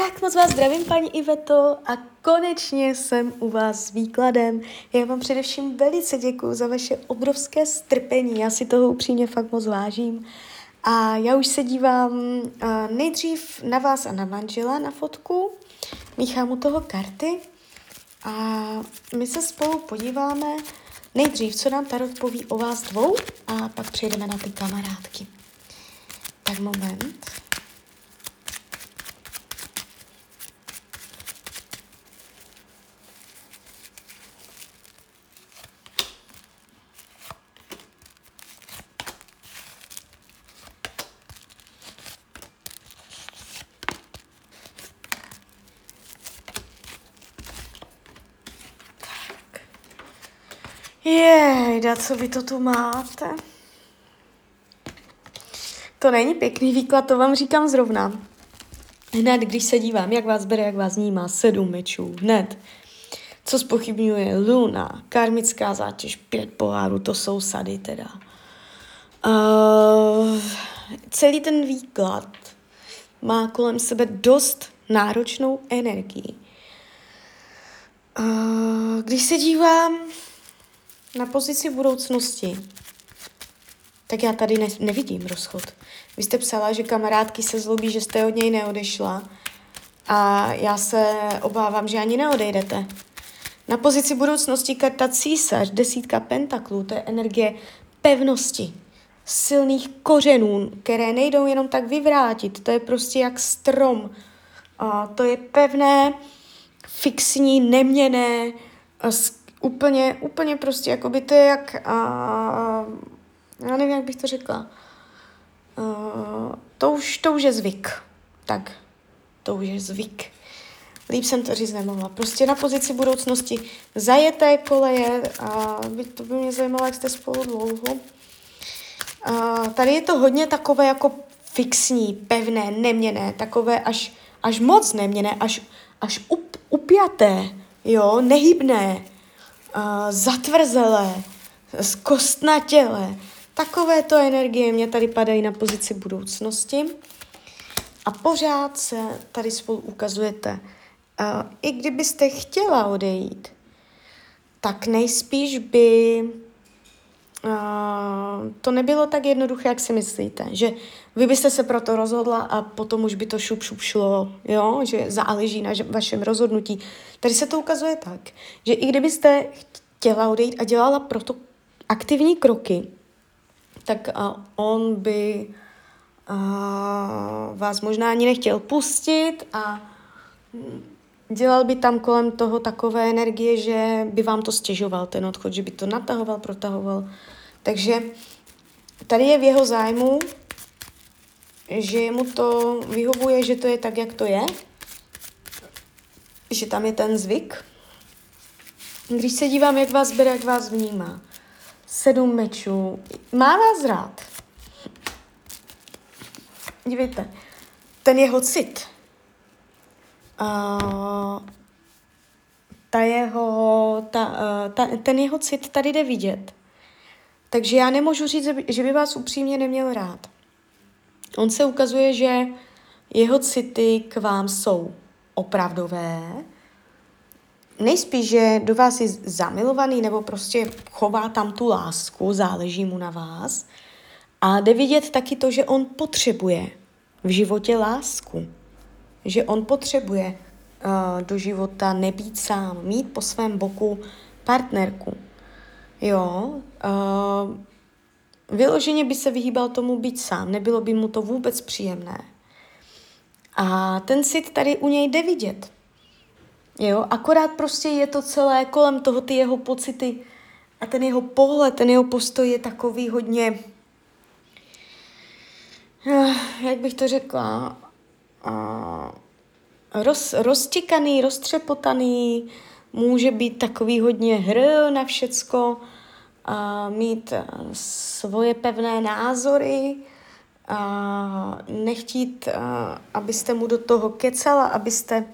Tak moc vás zdravím, paní Iveto, a konečně jsem u vás s výkladem. Já vám především velice děkuji za vaše obrovské strpení, já si toho upřímně fakt moc vážím. A já už se dívám uh, nejdřív na vás a na manžela na fotku, míchám u toho karty a my se spolu podíváme nejdřív, co nám Tarot poví o vás dvou a pak přejdeme na ty kamarádky. Tak moment. Jejda, co vy to tu máte? To není pěkný výklad, to vám říkám zrovna. Hned, když se dívám, jak vás bere, jak vás vnímá, sedm mečů, hned. Co spochybňuje Luna, karmická zátěž, pět pohárů, to jsou sady teda. Uh, celý ten výklad má kolem sebe dost náročnou energii. Uh, když se dívám na pozici budoucnosti, tak já tady ne- nevidím rozchod. Vy jste psala, že kamarádky se zlobí, že jste od něj neodešla a já se obávám, že ani neodejdete. Na pozici budoucnosti karta císař, desítka pentaklů, to je energie pevnosti, silných kořenů, které nejdou jenom tak vyvrátit. To je prostě jak strom. A to je pevné, fixní, neměné, úplně, úplně prostě, jako by to je jak, a, já nevím, jak bych to řekla, a, to, už, to už je zvyk, tak, to už je zvyk. Líp jsem to říct nemohla. Prostě na pozici budoucnosti zajeté koleje a by, to by mě zajímalo, jak jste spolu dlouho. A tady je to hodně takové jako fixní, pevné, neměné, takové až, až moc neměné, až, až up, upjaté, jo, nehybné uh, zatvrzelé, zkostnatělé. Takovéto energie mě tady padají na pozici budoucnosti. A pořád se tady spolu ukazujete. Uh, I kdybyste chtěla odejít, tak nejspíš by To nebylo tak jednoduché, jak si myslíte, že vy byste se proto rozhodla a potom už by to šup šup šlo, jo? že záleží na vašem rozhodnutí. Tady se to ukazuje tak, že i kdybyste chtěla odejít a dělala proto aktivní kroky, tak uh, on by uh, vás možná ani nechtěl pustit a dělal by tam kolem toho takové energie, že by vám to stěžoval, ten odchod, že by to natahoval, protahoval. Takže tady je v jeho zájmu, že mu to vyhovuje, že to je tak, jak to je, že tam je ten zvyk. Když se dívám, jak vás bere, jak vás vnímá. Sedm mečů. Má vás rád. Dívejte, ten jeho cit, uh, ta jeho, ta, uh, ta, ten jeho cit tady jde vidět. Takže já nemůžu říct, že by vás upřímně neměl rád. On se ukazuje, že jeho city k vám jsou opravdové, nejspíš, že do vás je zamilovaný nebo prostě chová tam tu lásku, záleží mu na vás. A jde vidět taky to, že on potřebuje v životě lásku že on potřebuje uh, do života nebýt sám, mít po svém boku partnerku. Jo, uh, vyloženě by se vyhýbal tomu být sám, nebylo by mu to vůbec příjemné. A ten cit tady u něj jde vidět. Jo, akorát prostě je to celé kolem toho, ty jeho pocity a ten jeho pohled, ten jeho postoj je takový hodně, uh, jak bych to řekla, roz, roztěkaný, roztřepotaný, může být takový hodně hr na všecko, a mít svoje pevné názory, a nechtít, a, abyste mu do toho kecala, abyste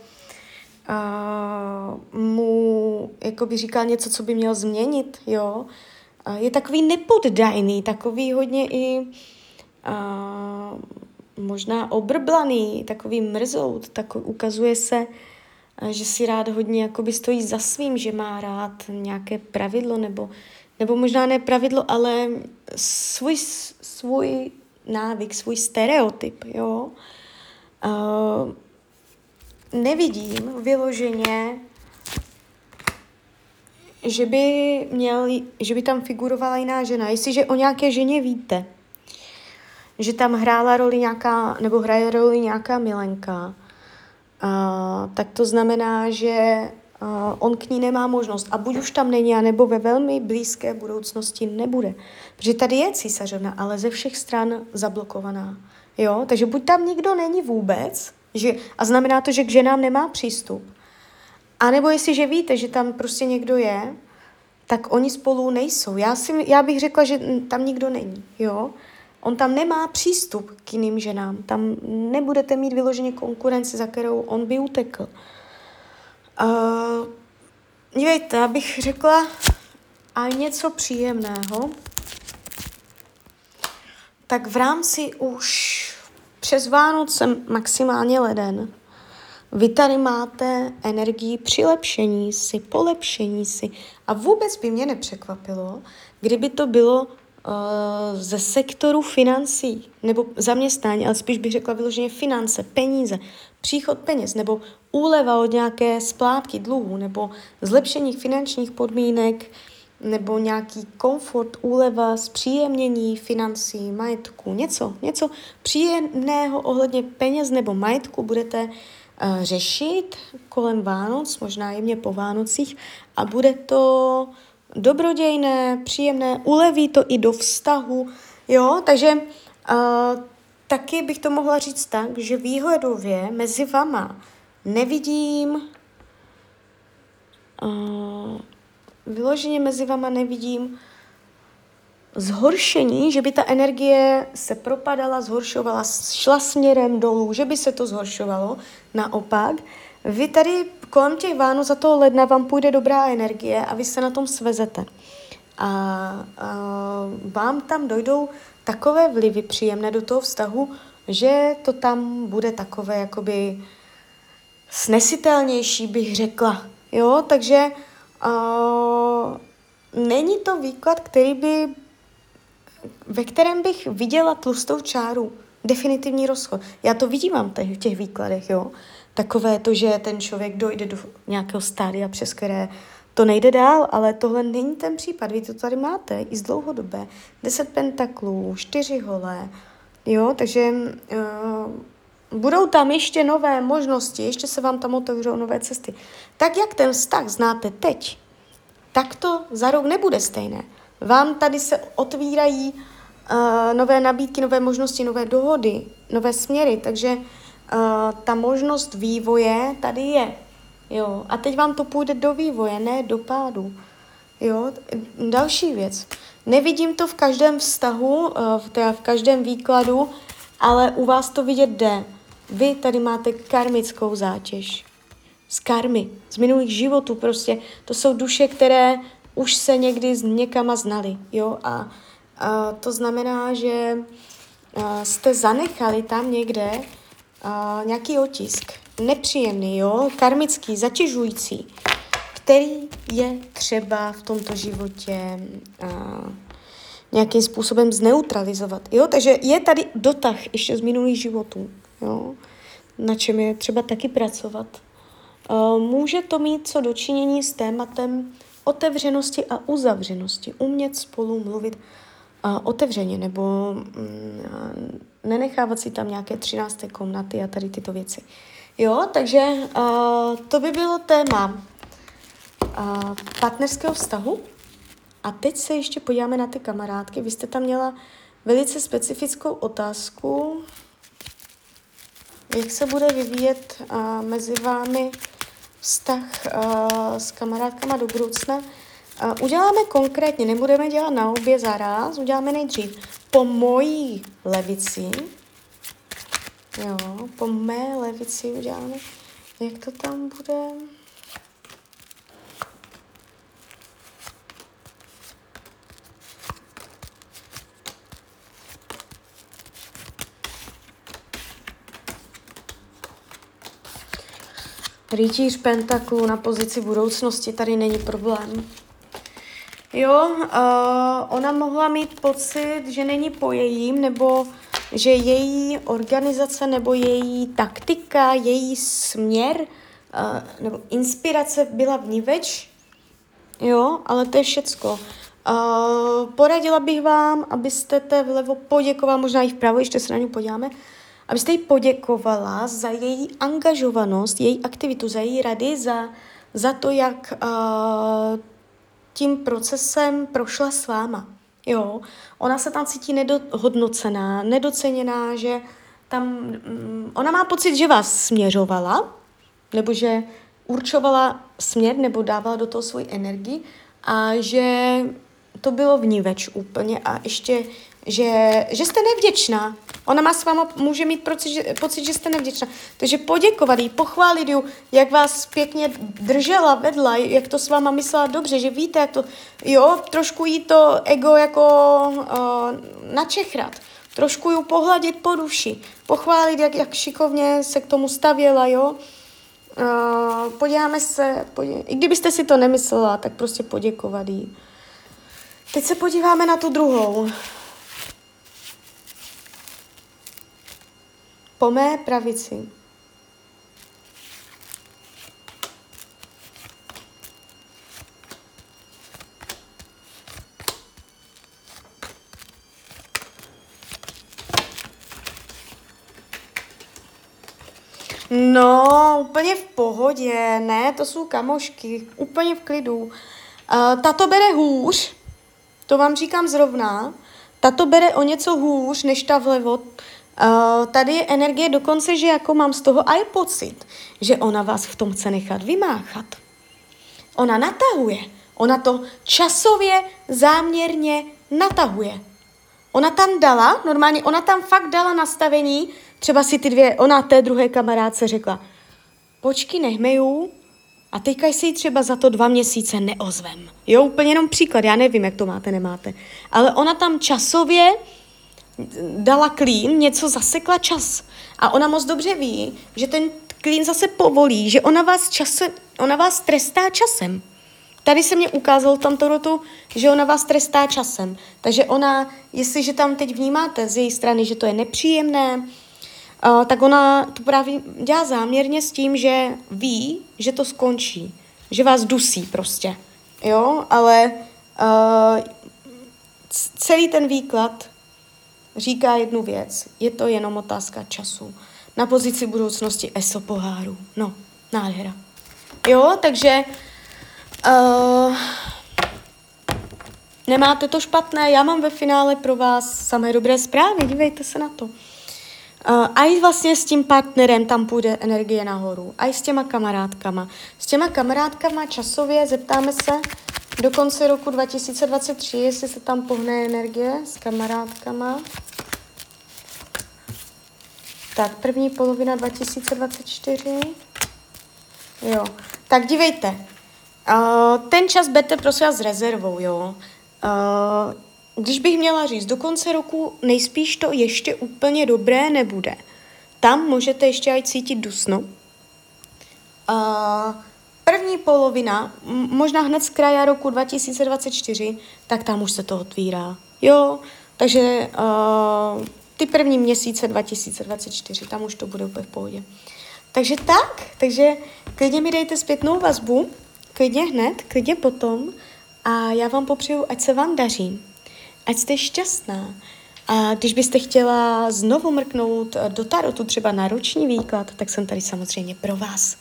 a, mu jakoby říkal něco, co by měl změnit, jo. A je takový nepoddajný, takový hodně i a, možná obrblaný, takový mrzout, tak ukazuje se, že si rád hodně jakoby stojí za svým, že má rád nějaké pravidlo, nebo, nebo možná ne pravidlo, ale svůj, svůj návyk, svůj stereotyp, jo. Uh, nevidím vyloženě, že by, měl, že by tam figurovala jiná žena. Jestliže o nějaké ženě víte, že tam hrála roli nějaká, nebo hraje roli nějaká milenka, uh, tak to znamená, že uh, on k ní nemá možnost. A buď už tam není, anebo ve velmi blízké budoucnosti nebude. Protože tady je císařovna, ale ze všech stran zablokovaná. Jo? Takže buď tam nikdo není vůbec, že, a znamená to, že k ženám nemá přístup. A nebo jestliže víte, že tam prostě někdo je, tak oni spolu nejsou. Já, si, já bych řekla, že tam nikdo není. Jo? On tam nemá přístup k jiným ženám. Tam nebudete mít vyloženě konkurenci, za kterou on by utekl. Uh, dívejte, abych řekla a něco příjemného, tak v rámci už přes Vánoce maximálně leden, vy tady máte energii přilepšení si, polepšení si. A vůbec by mě nepřekvapilo, kdyby to bylo ze sektoru financí nebo zaměstnání, ale spíš bych řekla vyloženě finance, peníze, příchod peněz nebo úleva od nějaké splátky dluhů nebo zlepšení finančních podmínek nebo nějaký komfort, úleva, zpříjemnění financí, majetku, něco, něco příjemného ohledně peněz nebo majetku budete uh, řešit kolem Vánoc, možná jemně po Vánocích a bude to dobrodějné, příjemné, uleví to i do vztahu, jo, takže uh, taky bych to mohla říct tak, že výhledově mezi vama nevidím uh, vyloženě mezi vama nevidím zhoršení, že by ta energie se propadala, zhoršovala, šla směrem dolů, že by se to zhoršovalo. Naopak, vy tady kolem těch Vánoc za toho ledna vám půjde dobrá energie a vy se na tom svezete. A, a vám tam dojdou takové vlivy příjemné do toho vztahu, že to tam bude takové jakoby snesitelnější, bych řekla. Jo, takže uh, není to výklad, který by, ve kterém bych viděla tlustou čáru, definitivní rozchod. Já to vidím v těch výkladech, jo takové to, že ten člověk dojde do nějakého stádia, přes které to nejde dál, ale tohle není ten případ. Vy to tady máte i z dlouhodobé. Deset pentaklů, čtyři holé, jo, takže uh, budou tam ještě nové možnosti, ještě se vám tam otevřou nové cesty. Tak jak ten vztah znáte teď, tak to za rok nebude stejné. Vám tady se otvírají uh, nové nabídky, nové možnosti, nové dohody, nové směry, takže uh, ta možnost vývoje tady je. Jo. A teď vám to půjde do vývoje, ne do pádu. Jo. Další věc. Nevidím to v každém vztahu, uh, teda v každém výkladu, ale u vás to vidět jde. Vy tady máte karmickou zátěž. Z karmy, z minulých životů prostě. To jsou duše, které už se někdy s někama znali. Jo? A, a to znamená, že a, jste zanechali tam někde nějaký otisk, nepříjemný, jo, karmický, zatěžující, který je třeba v tomto životě uh, nějakým způsobem zneutralizovat. Jo? Takže je tady dotah ještě z minulých životů, jo? na čem je třeba taky pracovat. Uh, může to mít co dočinění s tématem otevřenosti a uzavřenosti, umět spolu mluvit uh, otevřeně nebo mm, nenechávat si tam nějaké třinácté komnaty a tady tyto věci. Jo, takže uh, to by bylo téma uh, partnerského vztahu. A teď se ještě podíváme na ty kamarádky. Vy jste tam měla velice specifickou otázku, jak se bude vyvíjet uh, mezi vámi vztah uh, s kamarádkama do budoucna. Uh, uděláme konkrétně, nebudeme dělat na obě zaraz, uděláme nejdřív po mojí levici, jo, po mé levici uděláme, jak to tam bude, Rytíř pentaklů na pozici budoucnosti tady není problém. Jo, uh, ona mohla mít pocit, že není po jejím, nebo že její organizace nebo její taktika, její směr uh, nebo inspirace byla v ní več, jo, ale to je všecko. Uh, poradila bych vám, abyste te vlevo poděkovala, možná i vpravo, ještě se na ní podíváme, abyste jí poděkovala za její angažovanost, její aktivitu, za její rady, za, za to, jak uh, tím procesem prošla s váma. Jo, ona se tam cítí nedohodnocená, nedoceněná, že tam, mm, ona má pocit, že vás směřovala, nebo že určovala směr, nebo dávala do toho svoji energii a že to bylo v ní več úplně a ještě, že, že jste nevděčná. Ona má s váma, může mít pocit že, pocit, že jste nevděčná. Takže poděkovat jí, pochválit ji, jak vás pěkně držela, vedla, jak to s váma myslela dobře, že víte, jak to, jo, trošku jí to ego jako uh, načechrat. Trošku ji pohladit po duši, pochválit, jak, jak šikovně se k tomu stavěla, jo. Uh, podíváme se, podí... i kdybyste si to nemyslela, tak prostě poděkovat jí. Teď se podíváme na tu druhou. Po mé pravici. No, úplně v pohodě, ne, to jsou kamošky, úplně v klidu. Uh, tato bere hůř, to vám říkám zrovna. Tato bere o něco hůř než ta vlevo. Uh, tady je energie dokonce, že jako mám z toho aj pocit, že ona vás v tom chce nechat vymáchat. Ona natahuje. Ona to časově záměrně natahuje. Ona tam dala, normálně, ona tam fakt dala nastavení, třeba si ty dvě, ona té druhé kamarádce řekla, počky nehmeju, a teďka si třeba za to dva měsíce neozvem. Jo, úplně jenom příklad, já nevím, jak to máte, nemáte. Ale ona tam časově dala klín, něco zasekla čas. A ona moc dobře ví, že ten klín zase povolí, že ona vás, čase, ona vás trestá časem. Tady se mě ukázalo v tom rotu, že ona vás trestá časem. Takže ona, jestliže tam teď vnímáte z její strany, že to je nepříjemné, uh, tak ona to právě dělá záměrně s tím, že ví, že to skončí, že vás dusí prostě, jo, ale uh, celý ten výklad říká jednu věc, je to jenom otázka času. Na pozici budoucnosti ESO poháru, no, nádhera. Jo, takže uh, nemáte to špatné, já mám ve finále pro vás samé dobré zprávy, dívejte se na to. Uh, a i vlastně s tím partnerem tam půjde energie nahoru. A i s těma kamarádkama. S těma kamarádkama časově zeptáme se do konce roku 2023, jestli se tam pohne energie s kamarádkama. Tak, první polovina 2024. Jo. Tak dívejte. Uh, ten čas berte prosím s rezervou, jo. Uh, když bych měla říct, do konce roku nejspíš to ještě úplně dobré nebude. Tam můžete ještě aj cítit dusno. Uh, první polovina, možná hned z kraje roku 2024, tak tam už se to otvírá. Jo, takže uh, ty první měsíce 2024, tam už to bude úplně v pohodě. Takže tak, takže klidně mi dejte zpětnou vazbu, klidně hned, klidně potom a já vám popřeju, ať se vám daří ať jste šťastná. A když byste chtěla znovu mrknout do tarotu třeba na roční výklad, tak jsem tady samozřejmě pro vás.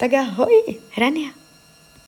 Tak ahoj, Hrania.